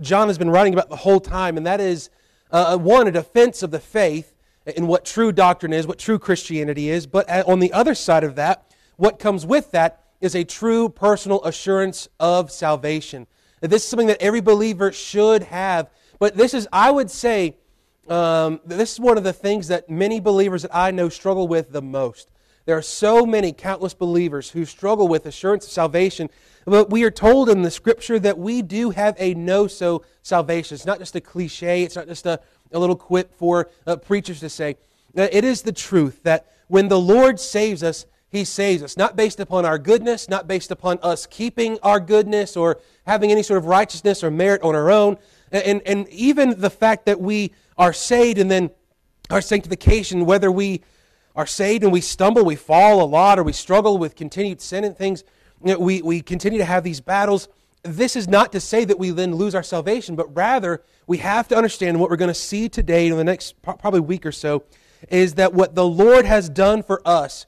John has been writing about the whole time, and that is uh, one, a defense of the faith in what true doctrine is, what true Christianity is, but on the other side of that, what comes with that is a true personal assurance of salvation. This is something that every believer should have. But this is, I would say, um, this is one of the things that many believers that I know struggle with the most. There are so many countless believers who struggle with assurance of salvation, but we are told in the scripture that we do have a know so salvation. It's not just a cliche, it's not just a, a little quip for uh, preachers to say. Uh, it is the truth that when the Lord saves us, he saves us, not based upon our goodness, not based upon us keeping our goodness or having any sort of righteousness or merit on our own. And, and even the fact that we are saved and then our sanctification, whether we are saved and we stumble, we fall a lot, or we struggle with continued sin and things, you know, we, we continue to have these battles. This is not to say that we then lose our salvation, but rather we have to understand what we're going to see today in the next probably week or so is that what the Lord has done for us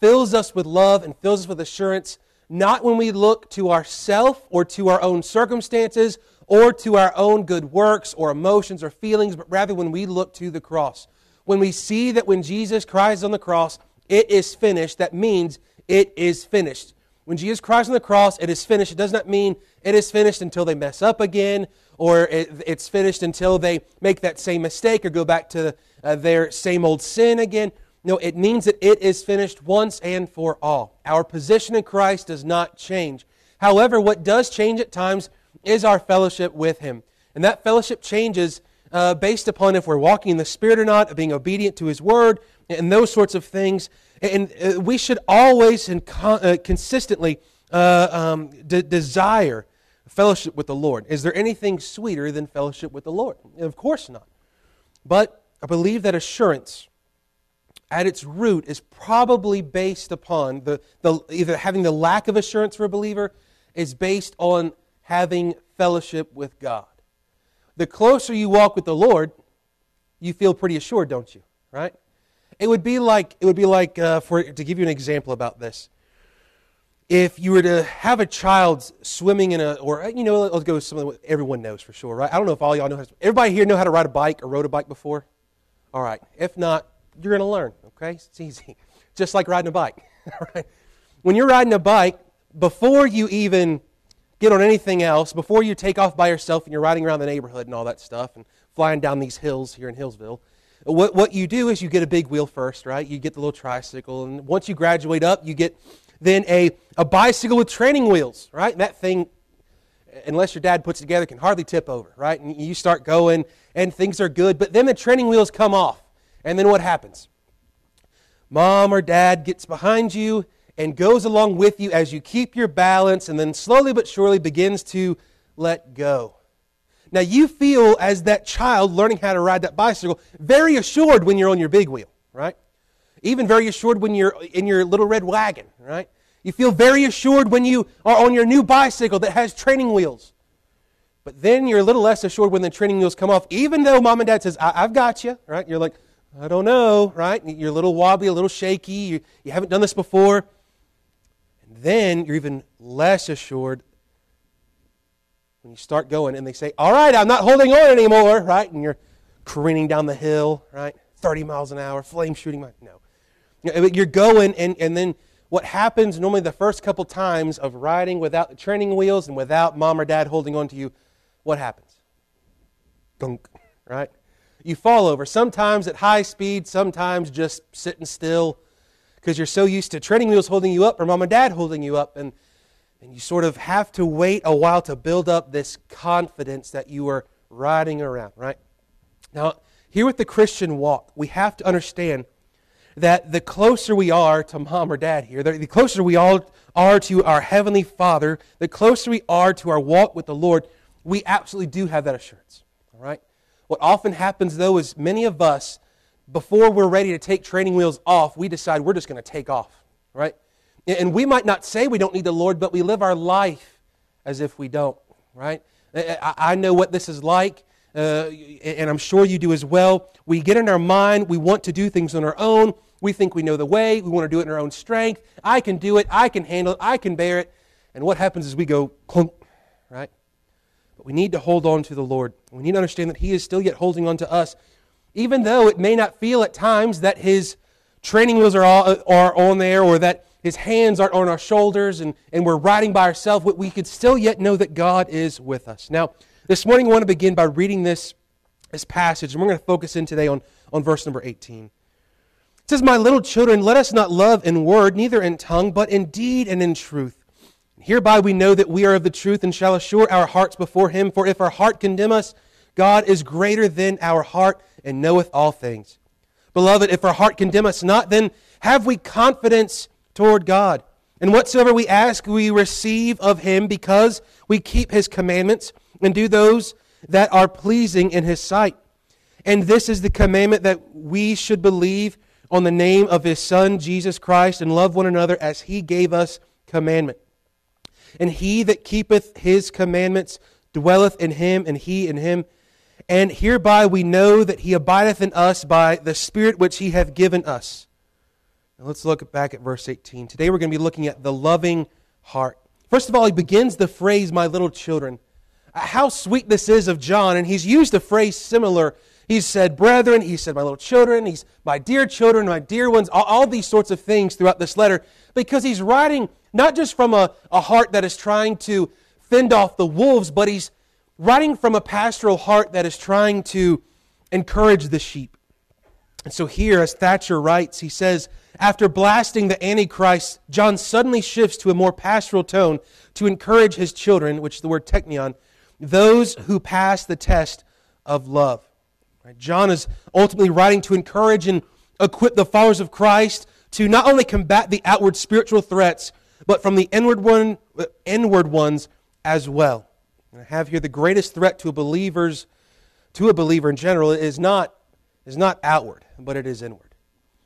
fills us with love and fills us with assurance, not when we look to ourself or to our own circumstances or to our own good works or emotions or feelings, but rather when we look to the cross. When we see that when Jesus cries on the cross, it is finished, that means it is finished. When Jesus cries on the cross, it is finished. It does not mean it is finished until they mess up again or it's finished until they make that same mistake or go back to uh, their same old sin again. No, it means that it is finished once and for all. Our position in Christ does not change. However, what does change at times is our fellowship with Him. And that fellowship changes uh, based upon if we're walking in the Spirit or not, being obedient to His Word, and those sorts of things. And uh, we should always and con- uh, consistently uh, um, de- desire fellowship with the Lord. Is there anything sweeter than fellowship with the Lord? Of course not. But I believe that assurance at its root is probably based upon the, the either having the lack of assurance for a believer is based on having fellowship with God. The closer you walk with the Lord, you feel pretty assured, don't you? Right? It would be like it would be like uh, for to give you an example about this. If you were to have a child swimming in a, or you know, let's go something everyone knows for sure, right? I don't know if all y'all know. How to, everybody here know how to ride a bike or rode a bike before? All right. If not, you're going to learn, okay? It's easy. Just like riding a bike, right? When you're riding a bike, before you even get on anything else, before you take off by yourself and you're riding around the neighborhood and all that stuff and flying down these hills here in Hillsville, what, what you do is you get a big wheel first, right? You get the little tricycle, and once you graduate up, you get then a, a bicycle with training wheels, right? And that thing, unless your dad puts it together, can hardly tip over, right? And you start going, and things are good, but then the training wheels come off. And then what happens? Mom or dad gets behind you and goes along with you as you keep your balance and then slowly but surely begins to let go. Now, you feel as that child learning how to ride that bicycle very assured when you're on your big wheel, right? Even very assured when you're in your little red wagon, right? You feel very assured when you are on your new bicycle that has training wheels. But then you're a little less assured when the training wheels come off, even though mom and dad says, I- have got you, right? You're like, I don't know, right? You're a little wobbly, a little shaky. You, you haven't done this before. Then you're even less assured when you start going and they say, All right, I'm not holding on anymore, right? And you're careening down the hill, right? 30 miles an hour, flame shooting. No. You're going, and, and then what happens normally the first couple times of riding without the training wheels and without mom or dad holding on to you, what happens? Gunk, right? you fall over. Sometimes at high speed, sometimes just sitting still because you're so used to training wheels holding you up or mom and dad holding you up. And, and you sort of have to wait a while to build up this confidence that you are riding around, right? Now, here with the Christian walk, we have to understand that the closer we are to mom or dad here, the closer we all are to our Heavenly Father, the closer we are to our walk with the Lord, we absolutely do have that assurance. All right? What often happens, though, is many of us, before we're ready to take training wheels off, we decide we're just going to take off, right? And we might not say we don't need the Lord, but we live our life as if we don't, right? I know what this is like, uh, and I'm sure you do as well. We get in our mind, we want to do things on our own. We think we know the way, we want to do it in our own strength. I can do it, I can handle it, I can bear it. And what happens is we go clunk, right? But we need to hold on to the Lord. We need to understand that He is still yet holding on to us, even though it may not feel at times that His training wheels are, all, are on there or that His hands are on our shoulders and, and we're riding by ourselves. We could still yet know that God is with us. Now, this morning I want to begin by reading this, this passage, and we're going to focus in today on, on verse number 18. It says, My little children, let us not love in word, neither in tongue, but in deed and in truth. Hereby we know that we are of the truth and shall assure our hearts before him. For if our heart condemn us, God is greater than our heart and knoweth all things. Beloved, if our heart condemn us not, then have we confidence toward God. And whatsoever we ask, we receive of him because we keep his commandments and do those that are pleasing in his sight. And this is the commandment that we should believe on the name of his Son, Jesus Christ, and love one another as he gave us commandment. And he that keepeth his commandments dwelleth in him, and he in him. And hereby we know that he abideth in us by the Spirit which he hath given us. Now let's look back at verse 18. Today we're going to be looking at the loving heart. First of all, he begins the phrase, my little children. Uh, how sweet this is of John, and he's used a phrase similar he said, brethren, he said, my little children, he's my dear children, my dear ones, all, all, these sorts of things throughout this letter, because he's writing not just from a, a heart that is trying to fend off the wolves, but he's writing from a pastoral heart that is trying to encourage the sheep. And so here, as Thatcher writes, he says, after blasting the Antichrist, John suddenly shifts to a more pastoral tone to encourage his children, which is the word teknion, those who pass the test of love. Right? John is ultimately writing to encourage and equip the followers of Christ to not only combat the outward spiritual threats, but from the inward, one, uh, inward ones as well. And I have here the greatest threat to a believer's to a believer in general is not, is not outward, but it is inward.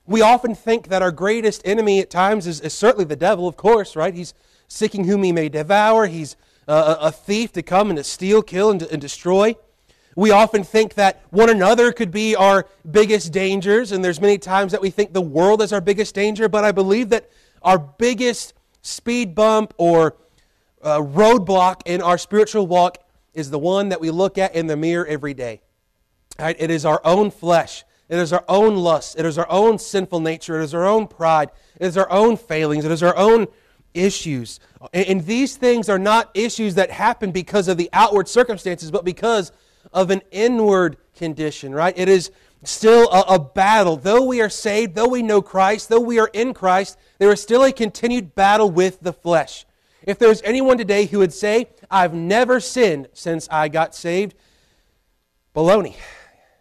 We often think that our greatest enemy at times is, is certainly the devil, of course, right? He's seeking whom he may devour. He's uh, a thief to come and to steal, kill, and, and destroy. We often think that one another could be our biggest dangers, and there's many times that we think the world is our biggest danger, but I believe that our biggest speed bump or uh, roadblock in our spiritual walk is the one that we look at in the mirror every day. Right? It is our own flesh. It is our own lust. It is our own sinful nature. It is our own pride. It is our own failings. It is our own issues. And, and these things are not issues that happen because of the outward circumstances, but because of an inward condition, right? It is still a, a, battle. Though we are saved, though we know Christ, though we are in Christ, there is still a continued battle with the flesh. If there's anyone today who would say, I've never sinned since I got saved, baloney.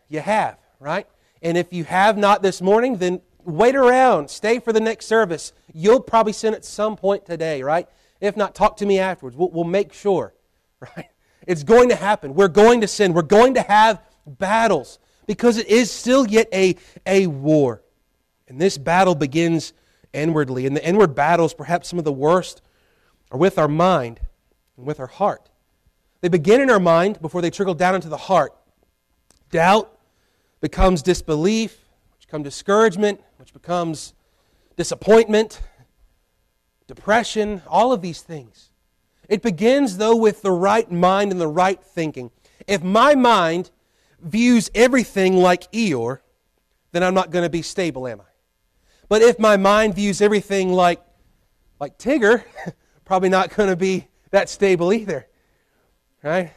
You have, right? And if you have not this morning, then wait around. Stay for the next service. You'll probably sin at some point today, right? If not, talk to me afterwards. We'll, we'll make sure, right? It's going to happen. We're going to sin. We're going to have battles because it is still yet a, a war. And this battle begins inwardly. And the inward battles, perhaps some of the worst, are with our mind and with our heart. They begin in our mind before they trickle down into the heart. Doubt becomes disbelief, which becomes discouragement, which becomes disappointment, depression, all of these things. It begins, though, with the right mind and the right thinking. If my mind views everything like Eeyore, then I'm not going to be stable, am I? But if my mind views everything like, like Tigger, probably not going to be that stable either. Right?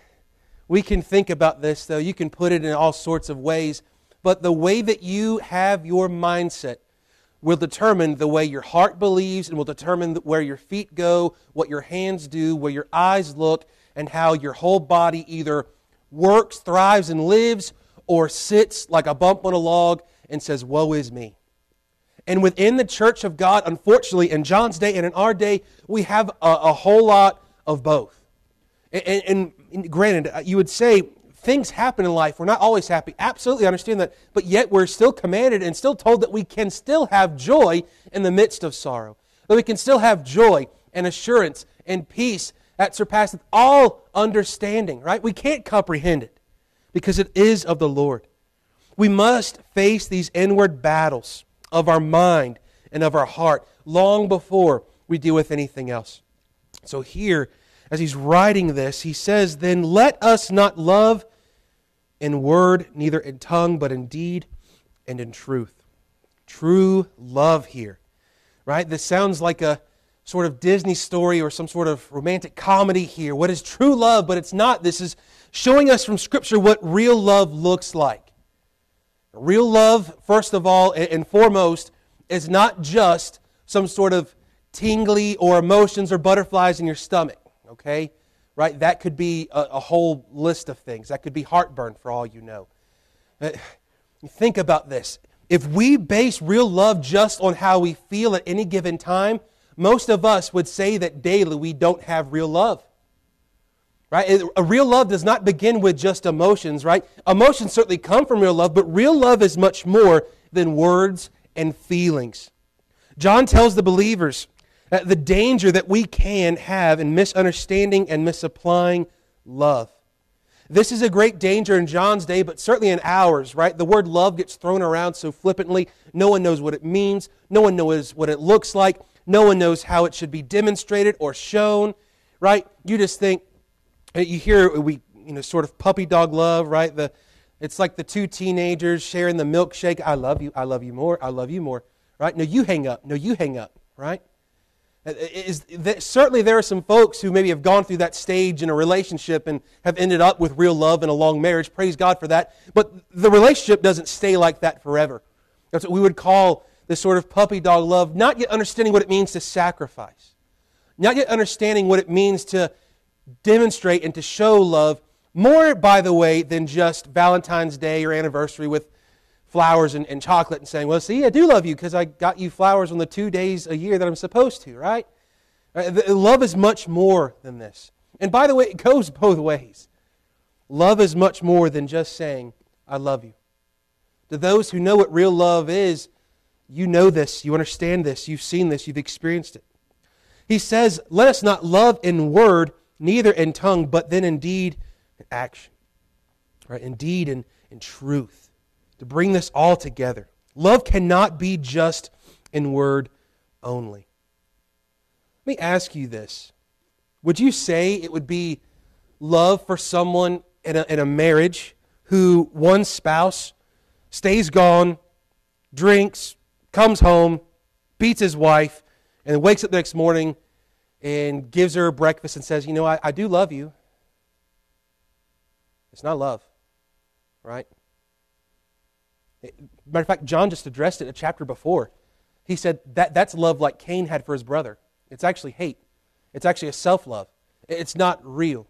We can think about this, though. You can put it in all sorts of ways. But the way that you have your mindset will determine the way your heart believes and will determine where your feet go, what your hands do, where your eyes look, and how your whole body either works, thrives, and lives or sits like a bump on a log and says, Woe is me. And within the church of God, unfortunately, in John's day and in our day, we have a, a whole lot of both. And, and, and, granted, uh, you would say things happen in life. We're not always happy. Absolutely I understand that. But yet we're still commanded and still told that we can still have joy in the midst of sorrow. That we can still have joy and assurance and peace that surpasses all understanding, right? We can't comprehend it because it is of the Lord. We must face these inward battles of our mind and of our heart long before we deal with anything else. So here, as he's writing this, he says, Then let us not love in word, neither in tongue, but in deed and in truth. True love here, right? This sounds like a sort of Disney story or some sort of romantic comedy here. What is true love? But it's not. This is showing us from Scripture what real love looks like. Real love, first of all and foremost, is not just some sort of tingly or emotions or butterflies in your stomach, okay? Right? That could be a, a whole list of things. That could be heartburn for all you know. Uh, think about this. If we base real love just on how we feel at any given time, most of us would say that daily we don't have real love. Right? A real love does not begin with just emotions, right? Emotions certainly come from real love, but real love is much more than words and feelings. John tells the believers that the danger that we can have in misunderstanding and misapplying love. This is a great danger in John's day, but certainly in ours, right? The word love gets thrown around so flippantly. No one knows what it means. No one knows what it looks like. No one knows how it should be demonstrated or shown, right? You just think, Uh, you hear we, you know, sort of puppy dog love, right? The, it's like the two teenagers sharing the milkshake. I love you. I love you more. I love you more, right? No, you hang up. No, you hang up, right? Uh, uh, is, certainly there are some folks who maybe have gone through that stage in a relationship and have ended up with real love and a long marriage. Praise God for that. But the relationship doesn't stay like that forever. That's what we would call this sort of puppy dog love, not yet understanding what it means to sacrifice, not yet understanding what it means to demonstrate and to show love more, by the way, than just Valentine's Day or anniversary with flowers and, and chocolate and saying, Well, see, I do love you because I got you flowers on the two days a year that I'm supposed to, right? Uh, love is much more than this. And by the way, it goes both ways. Love is much more than just saying, I love you. To those who know what real love is, you know this, you understand this, you've seen this, you've experienced it. He says, Let us not love in word, neither in tongue, but then in deed action. Right? In deed and in truth. To bring this all together. Love cannot be just in word only. Let me ask you this. Would you say it would be love for someone in a, in a marriage who one spouse stays gone, drinks, comes home, beats his wife, and wakes up the next morning and gives her breakfast and says, You know, I, I do love you. It's not love, right? Matter of fact, John just addressed it a chapter before. He said that that's love like Cain had for his brother. It's actually hate, it's actually a self love. It's not real.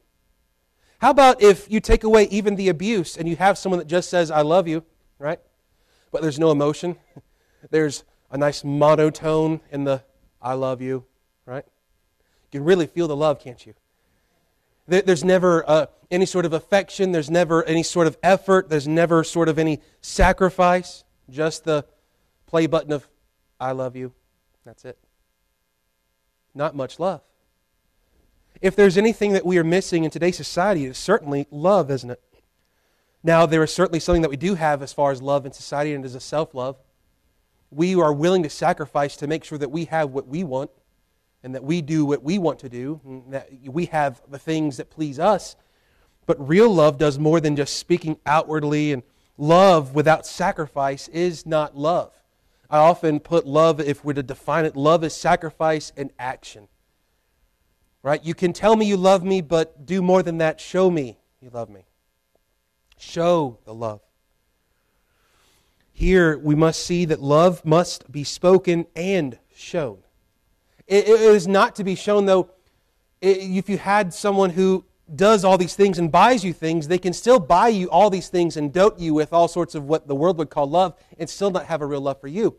How about if you take away even the abuse and you have someone that just says, I love you, right? But there's no emotion? There's a nice monotone in the I love you, right? You can really feel the love, can't you? There's never uh, any sort of affection. There's never any sort of effort. There's never sort of any sacrifice. Just the play button of I love you. That's it. Not much love. If there's anything that we are missing in today's society, it's certainly love, isn't it? Now, there is certainly something that we do have as far as love in society, and it is a self love we are willing to sacrifice to make sure that we have what we want and that we do what we want to do, that we have the things that please us. But real love does more than just speaking outwardly, and love without sacrifice is not love. I often put love, if we're to define it, love is sacrifice and action. Right? You can tell me you love me, but do more than that. Show me you love me. Show the love. Here we must see that love must be spoken and shown. It, it is not to be shown, though, if you had someone who does all these things and buys you things, they can still buy you all these things and dote you with all sorts of what the world would call love and still not have a real love for you.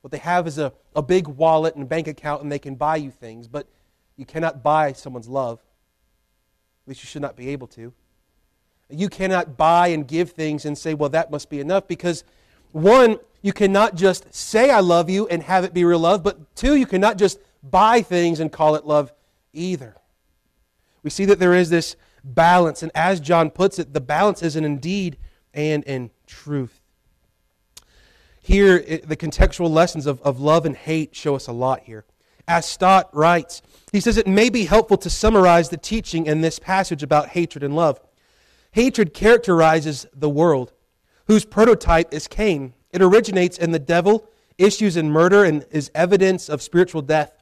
What they have is a, a big wallet and a bank account and they can buy you things, but you cannot buy someone's love. At least you should not be able to. You cannot buy and give things and say, well, that must be enough because one, you cannot just say, I love you and have it be real love, but two, you cannot just buy things and call it love either. We see that there is this balance, and as John puts it, the balance is in indeed and in truth. Here, it, the contextual lessons of, of love and hate show us a lot here. as Stott writes. He says it may be helpful to summarize the teaching in this passage about hatred and love. Hatred characterizes the world, whose prototype is Cain. It originates in the devil, issues in murder, and is evidence of spiritual death.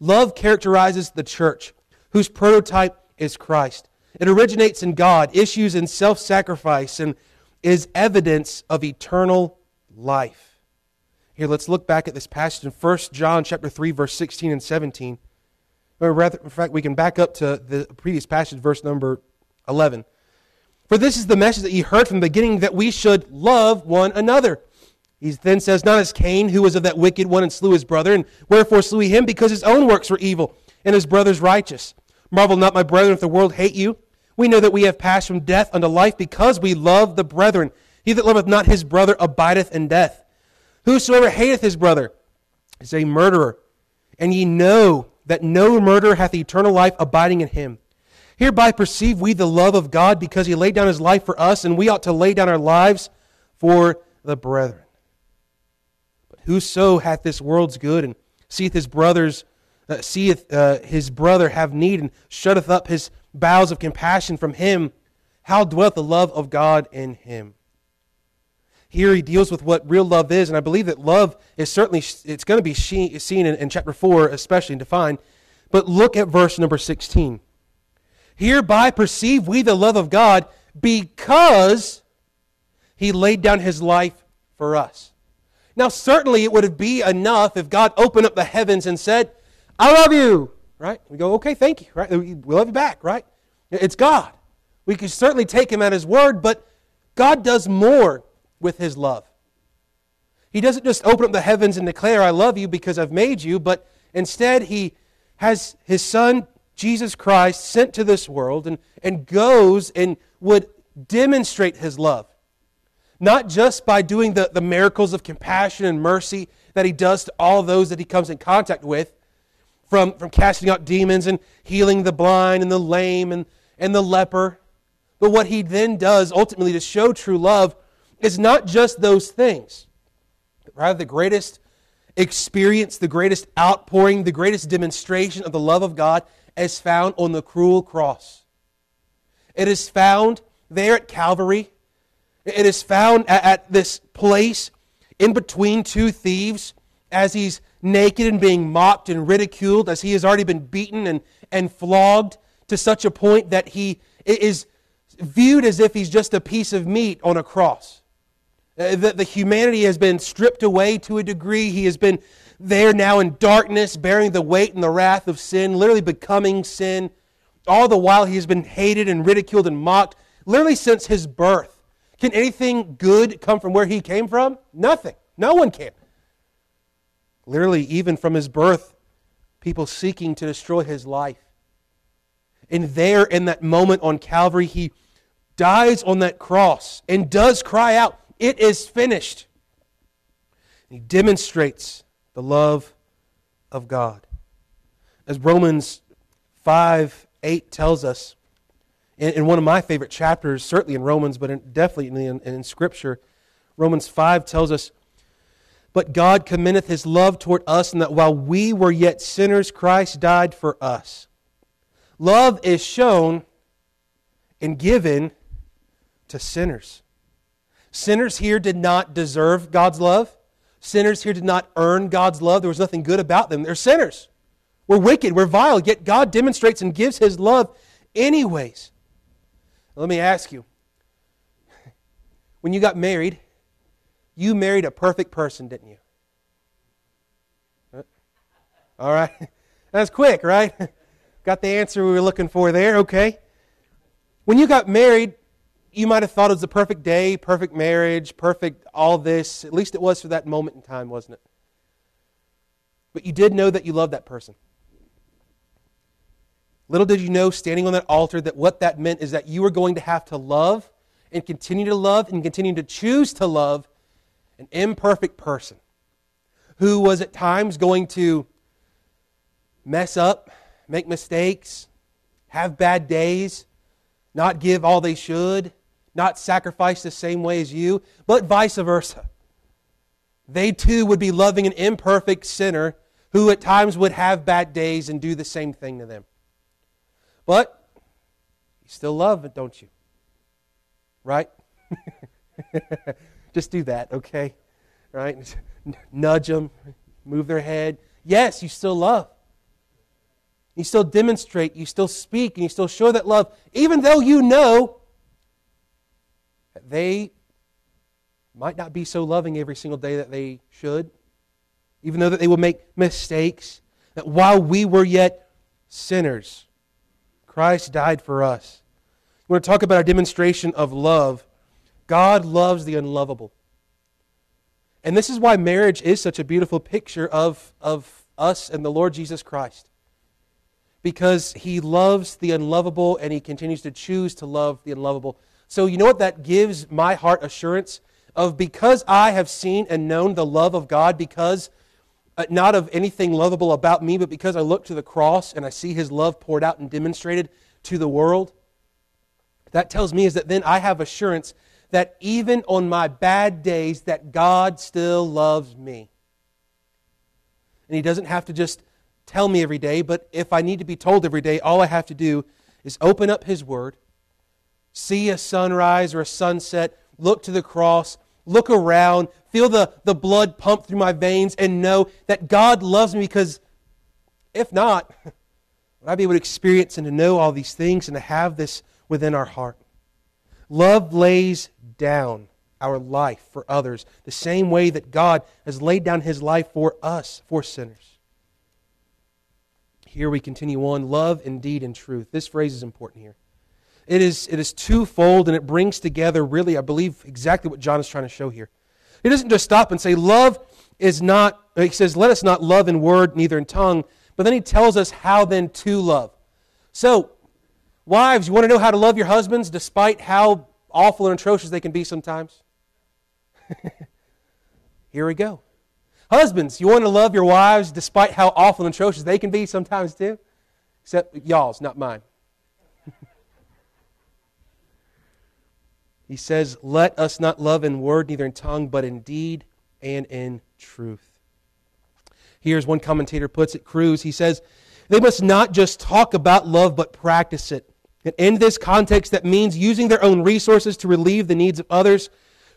Love characterizes the church, whose prototype is Christ. It originates in God, issues in self sacrifice, and is evidence of eternal life. Here, let's look back at this passage in 1 John chapter 3, verse 16 and 17. Or rather, in fact, we can back up to the previous passage, verse number 11. For this is the message that ye heard from the beginning, that we should love one another. He then says, Not as Cain, who was of that wicked one and slew his brother, and wherefore slew he him? Because his own works were evil, and his brother's righteous. Marvel not, my brethren, if the world hate you. We know that we have passed from death unto life because we love the brethren. He that loveth not his brother abideth in death. Whosoever hateth his brother is a murderer. And ye know that no murderer hath eternal life abiding in him. Hereby perceive we the love of God because he laid down his life for us, and we ought to lay down our lives for the brethren. Whoso hath this world's good and seeth his brothers, uh, seeth uh, his brother have need and shutteth up his bowels of compassion from him, how dwelleth the love of God in him? Here he deals with what real love is, and I believe that love is certainly it's going to be seen in, in chapter four, especially defined. But look at verse number sixteen. Hereby perceive we the love of God because he laid down his life for us. Now, certainly it would be enough if God opened up the heavens and said, I love you, right? We go, okay, thank you, right? We love you back, right? It's God. We can certainly take him at his word, but God does more with his love. He doesn't just open up the heavens and declare, I love you because I've made you, but instead he has his son Jesus Christ sent to this world and, and goes and would demonstrate his love. Not just by doing the, the miracles of compassion and mercy that he does to all those that he comes in contact with, from, from casting out demons and healing the blind and the lame and, and the leper. But what he then does ultimately to show true love is not just those things, but rather the greatest experience, the greatest outpouring, the greatest demonstration of the love of God is found on the cruel cross. It is found there at Calvary. It is found at, at this place in between two thieves as he's naked and being mocked and ridiculed, as he has already been beaten and, and flogged to such a point that he is viewed as if he's just a piece of meat on a cross. Uh, the, the humanity has been stripped away to a degree. He has been there now in darkness, bearing the weight and the wrath of sin, literally becoming sin. All the while, he has been hated and ridiculed and mocked, literally since his birth. Can anything good come from where he came from? Nothing. No one can. Literally, even from his birth, people seeking to destroy his life. And there, in that moment on Calvary, he dies on that cross and does cry out, It is finished. He demonstrates the love of God. As Romans 5 8 tells us, in, in one of my favorite chapters, certainly in Romans, but in, definitely in, in Scripture, Romans 5 tells us, But God commendeth his love toward us, and that while we were yet sinners, Christ died for us. Love is shown and given to sinners. Sinners here did not deserve God's love. Sinners here did not earn God's love. There was nothing good about them. They're sinners. We're wicked. We're vile. Yet God demonstrates and gives His love anyways. Let me ask you when you got married, you married a perfect person, didn't you? All right. That's quick, right? Got the answer we were looking for there, okay? When you got married, you might have thought it was the perfect day, perfect marriage, perfect all this. At least it was for that moment in time, wasn't it? But you did know that you loved that person. Little did you know, standing on that altar, that what that meant is that you were going to have to love and continue to love and continue to choose to love an imperfect person who was at times going to mess up, make mistakes, have bad days, not give all they should, not sacrifice the same way as you, but vice versa. They too would be loving an imperfect sinner who at times would have bad days and do the same thing to them. But you still love it, don't you? Right? Just do that, okay? Right? Nudge them, move their head. Yes, you still love. You still demonstrate, you still speak, and you still show that love, even though you know that they might not be so loving every single day that they should, even though that they will make mistakes, that while we were yet sinners, Christ died for us. We want to talk about our demonstration of love. God loves the unlovable. And this is why marriage is such a beautiful picture of, of us and the Lord Jesus Christ. Because he loves the unlovable and he continues to choose to love the unlovable. So, you know what that gives my heart assurance? Of because I have seen and known the love of God, because uh, not of anything lovable about me, but because I look to the cross and I see his love poured out and demonstrated to the world, that tells me is that then I have assurance that even on my bad days that God still loves me. And he doesn't have to just tell me every day, but if I need to be told every day, all I have to do is open up his word, see a sunrise or a sunset, look to the cross, look around, feel the, the blood pump through my veins, and know that God loves me because if not, would I be able to experience and to know all these things and to have this within our heart? Love lays down our life for others the same way that God has laid down his life for us, for sinners. Here we continue on love indeed, deed and truth. This phrase is important here. It is, it is twofold and it brings together, really, I believe, exactly what John is trying to show here. He doesn't just stop and say, Love is not, uh, he says, Let us not love in word, neither in tongue, but then he tells us how then to love. So, wives, you want to know how to love your husbands despite how awful and atrocious they can be sometimes? Here we go. Husbands, you want to love your wives despite how awful and atrocious they can be sometimes too? Except y'all's, not mine. He says, Let us not love in word, neither in tongue, but in deed and in truth. Here's one commentator puts it, Kruse. He says, They must not just talk about love, but practice it. And in this context, that means using their own resources to relieve the needs of others.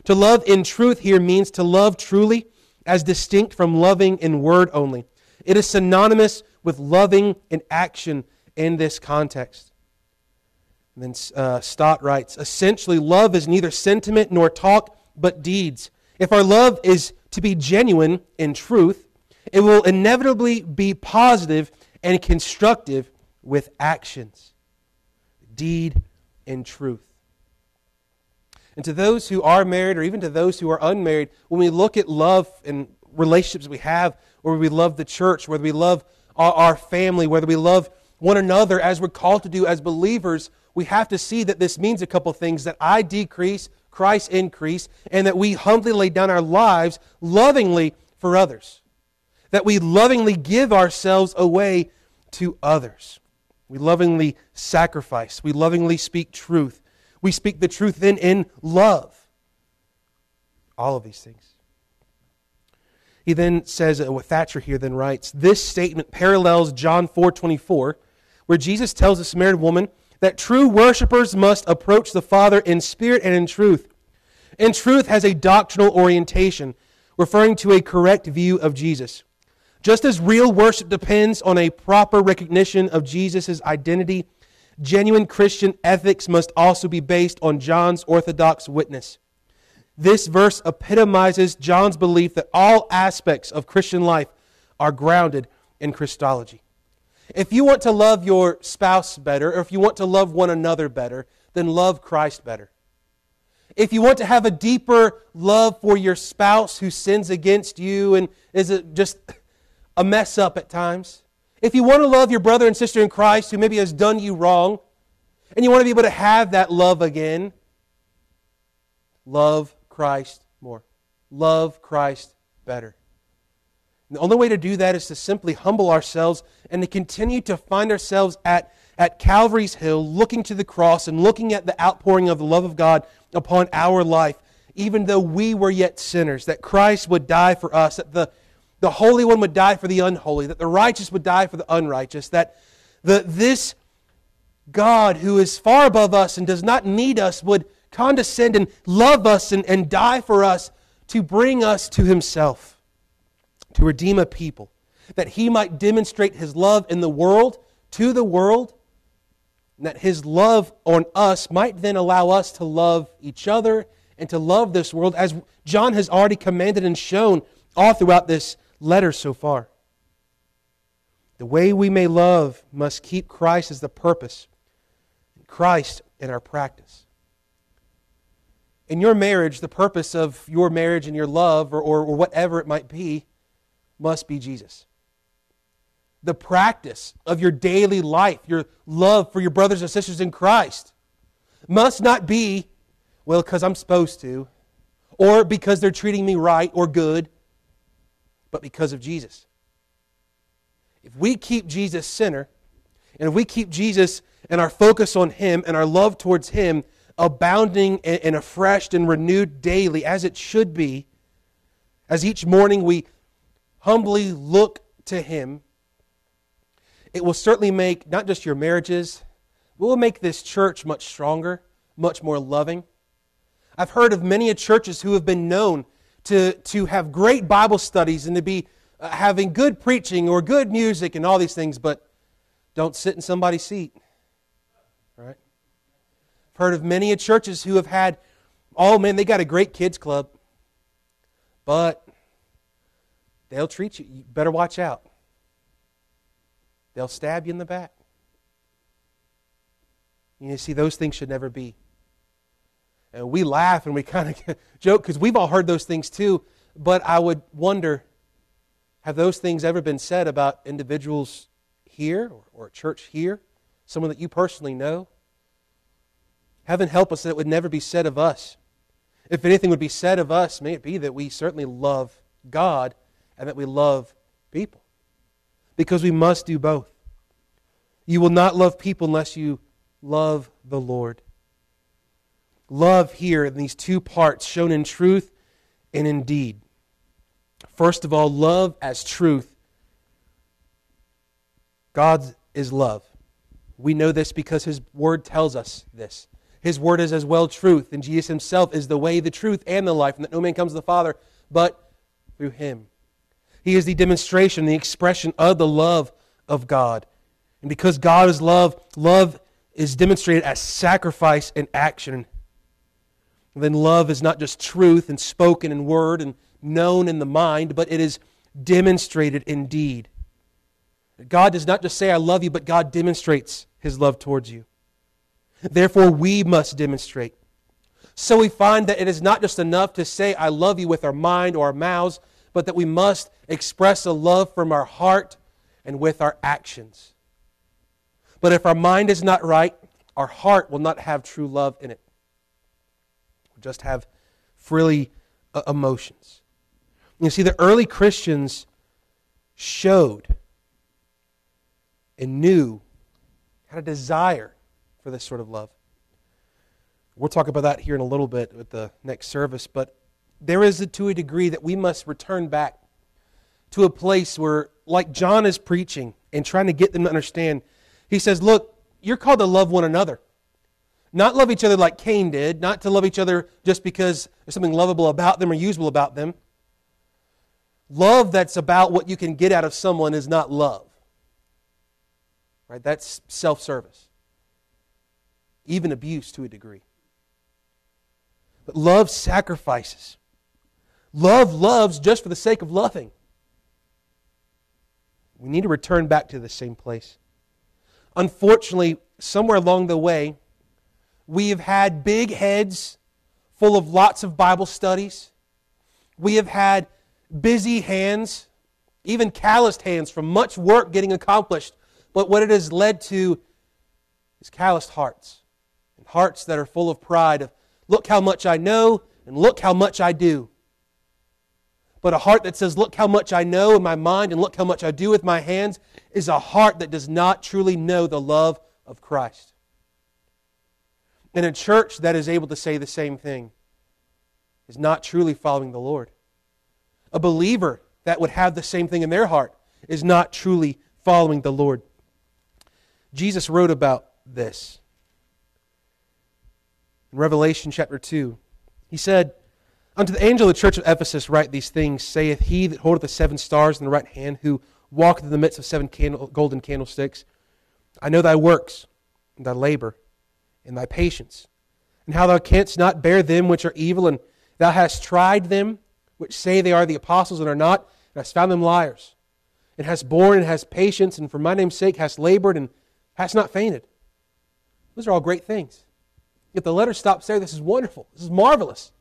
To love in truth here means to love truly, as distinct from loving in word only. It is synonymous with loving in action in this context. And then uh, Stott writes essentially, love is neither sentiment nor talk, but deeds. If our love is to be genuine in truth, it will inevitably be positive and constructive with actions deed, and truth. And to those who are married, or even to those who are unmarried, when we look at love and relationships we have, whether we love the church, whether we love our, family, whether we love one another as we're called to do as believers, we have to see that this means a couple things that I decrease, Christ increase, and that we humbly lay down our lives lovingly for others. That we lovingly give ourselves away to others. We lovingly sacrifice. We lovingly speak truth. We speak the truth then in love. All of these things. He then says, uh, what Thatcher here then writes, this statement parallels John 4:24, where Jesus tells the Samaritan woman that true worshipers must approach the Father in spirit and in truth. And truth has a doctrinal orientation, referring to a correct view of Jesus. Just as real worship depends on a proper recognition of Jesus' identity, genuine Christian ethics must also be based on John's orthodox witness. This verse epitomizes John's belief that all aspects of Christian life are grounded in Christology. If you want to love your spouse better, or if you want to love one another better, then love Christ better. If you want to have a deeper love for your spouse who sins against you and is just a mess up at times, if you want to love your brother and sister in Christ who maybe has done you wrong, and you want to be able to have that love again, love Christ more. Love Christ better. And the only way to do that is to simply humble ourselves and to continue to find ourselves at, at Calvary's Hill, looking to the cross and looking at the outpouring of the love of God upon our life, even though we were yet sinners, that Christ would die for us, that the the Holy One would die for the unholy, that the righteous would die for the unrighteous, that the, this God, who is far above us and does not need us, would condescend and love us and, and die for us to bring us to himself, to redeem a people, that he might demonstrate his love in the world, to the world, and that his love on us might then allow us to love each other and to love this world, as John has already commanded and shown all throughout this letter so far. The way we may love must keep Christ as the purpose, and Christ in our practice. In your marriage, the purpose of your marriage and your love, or, or, or whatever it might be, must be Jesus. The practice of your daily life, your love for your brothers and sisters in Christ, must not be well, because I'm supposed to, or because they're treating me right or good, but because of Jesus. If we keep Jesus center, and if we keep Jesus and our focus on Him and our love towards Him abounding and afreshed and renewed daily, as it should be, as each morning we humbly look to Him, it will certainly make not just your marriages, it will make this church much stronger, much more loving. I've heard of many churches who have been known to, to have great Bible studies and to be uh, having good preaching or good music and all these things, but don't sit in somebody's seat. Right? I've heard of many churches who have had, oh man, they got a great kids club, but they'll treat you. You better watch out. They'll stab you in the back. You see, those things should never be. And we laugh and we kind of joke because we've all heard those things too. But I would wonder have those things ever been said about individuals here or, or a church here? Someone that you personally know? Heaven help us that it would never be said of us. If anything would be said of us, may it be that we certainly love God and that we love people. Because we must do both. You will not love people unless you love the Lord love here in these two parts, shown in truth and in deed. First of all, love as truth. God is love. We know this because His Word tells us this. His Word is as well truth, and Jesus Himself is the way, the truth, and the life, and that no man comes to the Father but through Him. He is the demonstration, the expression of the love of God. And because God is love, love is demonstrated as sacrifice and action then love is not just truth and spoken in word and known in the mind, but it is demonstrated in deed. God does not just say, I love you, but God demonstrates his love towards you. Therefore, we must demonstrate. So we find that it is not just enough to say, I love you with our mind or our mouths, but that we must express a love from our heart and with our actions. But if our mind is not right, our heart will not have true love in it We'll just have frilly uh, emotions. You see, the early Christians showed and knew, had a desire for this sort of love. We'll talk about that here in a little bit with the next service, but there is, a, to a degree, that we must return back to a place where, like John is preaching and trying to get them to understand, he says, Look, you're called to love one another. Not love each other like Cain did, not to love each other just because there's something lovable about them or usable about them. Love that's about what you can get out of someone is not love. Right? That's self service, even abuse to a degree. But love sacrifices. Love loves just for the sake of loving. We need to return back to the same place. Unfortunately, somewhere along the way, we have had big heads full of lots of Bible studies. We have had busy hands, even calloused hands from much work getting accomplished. But what it has led to is calloused hearts and hearts that are full of pride of, look how much I know and look how much I do. But a heart that says, look how much I know in my mind and look how much I do with my hands is a heart that does not truly know the love of Christ. And a church that is able to say the same thing is not truly following the Lord. A believer that would have the same thing in their heart is not truly following the Lord. Jesus wrote about this. In Revelation chapter 2, he said, Unto the angel of the church of Ephesus write these things, saith he that holdeth the seven stars in the right hand, who walketh in the midst of seven candle, golden candlesticks. I know thy works, and thy labor, and thy patience, and how thou canst not bear them which are evil, and thou hast tried them which say they are the apostles and are not, and hast found them liars, and hast borne and hast patience, and for my name's sake hast labored and hast not fainted. Those are all great things. Yet the letter stops there. This is wonderful. This is marvelous.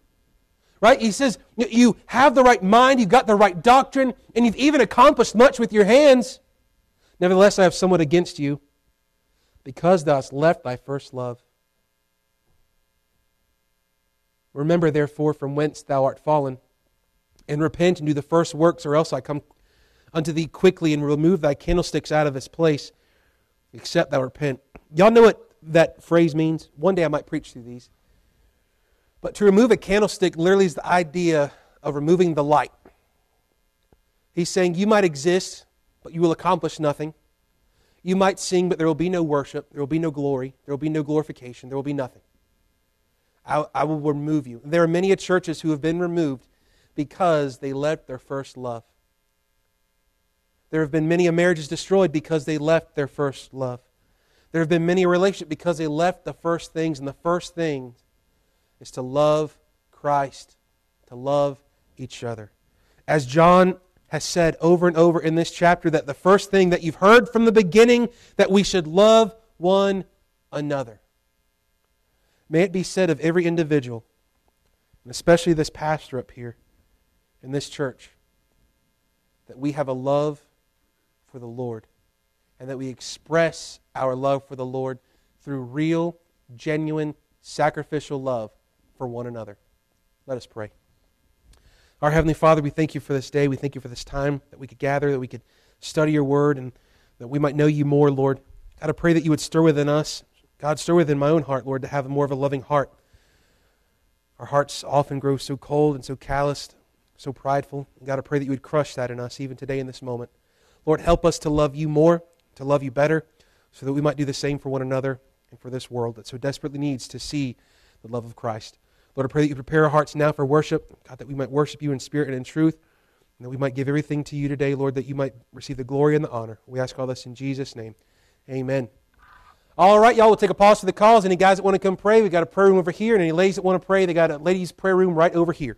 Right? He says, You have the right mind, you've got the right doctrine, and you've even accomplished much with your hands. Nevertheless, I have somewhat against you, because thou hast left thy first love. Remember, therefore, from whence thou art fallen, and repent and do the first works, or else I come unto thee quickly and remove thy candlesticks out of its place, except thou repent. Y'all know what that phrase means? One day I might preach through these. But to remove a candlestick literally is the idea of removing the light. He's saying you might exist, but you will accomplish nothing. You might sing, but there will be no worship. There will be no glory. There will be no glorification. There will be nothing. I, I will remove you. There are many churches who have been removed because they left their first love. There have been many marriages destroyed because they left their first love. There have been many relationships because they left the first things, and the first thing is to love Christ, to love each other. As John has said over and over in this chapter, that the first thing that you've heard from the beginning, that we should love one another. May it be said of every individual, and especially this pastor up here in this church, that we have a love for the Lord and that we express our love for the Lord through real, genuine, sacrificial love for one another. Let us pray. Our Heavenly Father, we thank you for this day. We thank you for this time that we could gather, that we could study your word, and that we might know you more, Lord. God, I pray that you would stir within us. God, stir within my own heart, Lord, to have more of a loving heart. Our hearts often grow so cold and so calloused, so prideful. God, I pray that you would crush that in us even today in this moment. Lord, help us to love you more to love you better, so that we might do the same for one another and for this world that so desperately needs to see the love of Christ. Lord, I pray that you prepare our hearts now for worship, God, that we might worship you in spirit and in truth, and that we might give everything to you today, Lord, that you might receive the glory and the honor. We ask all this in Jesus' name. Amen. All right, y'all, we'll take a pause for the calls. Any guys that want to come pray, we've got a prayer room over here, and any ladies that want to pray, they got a ladies' prayer room right over here.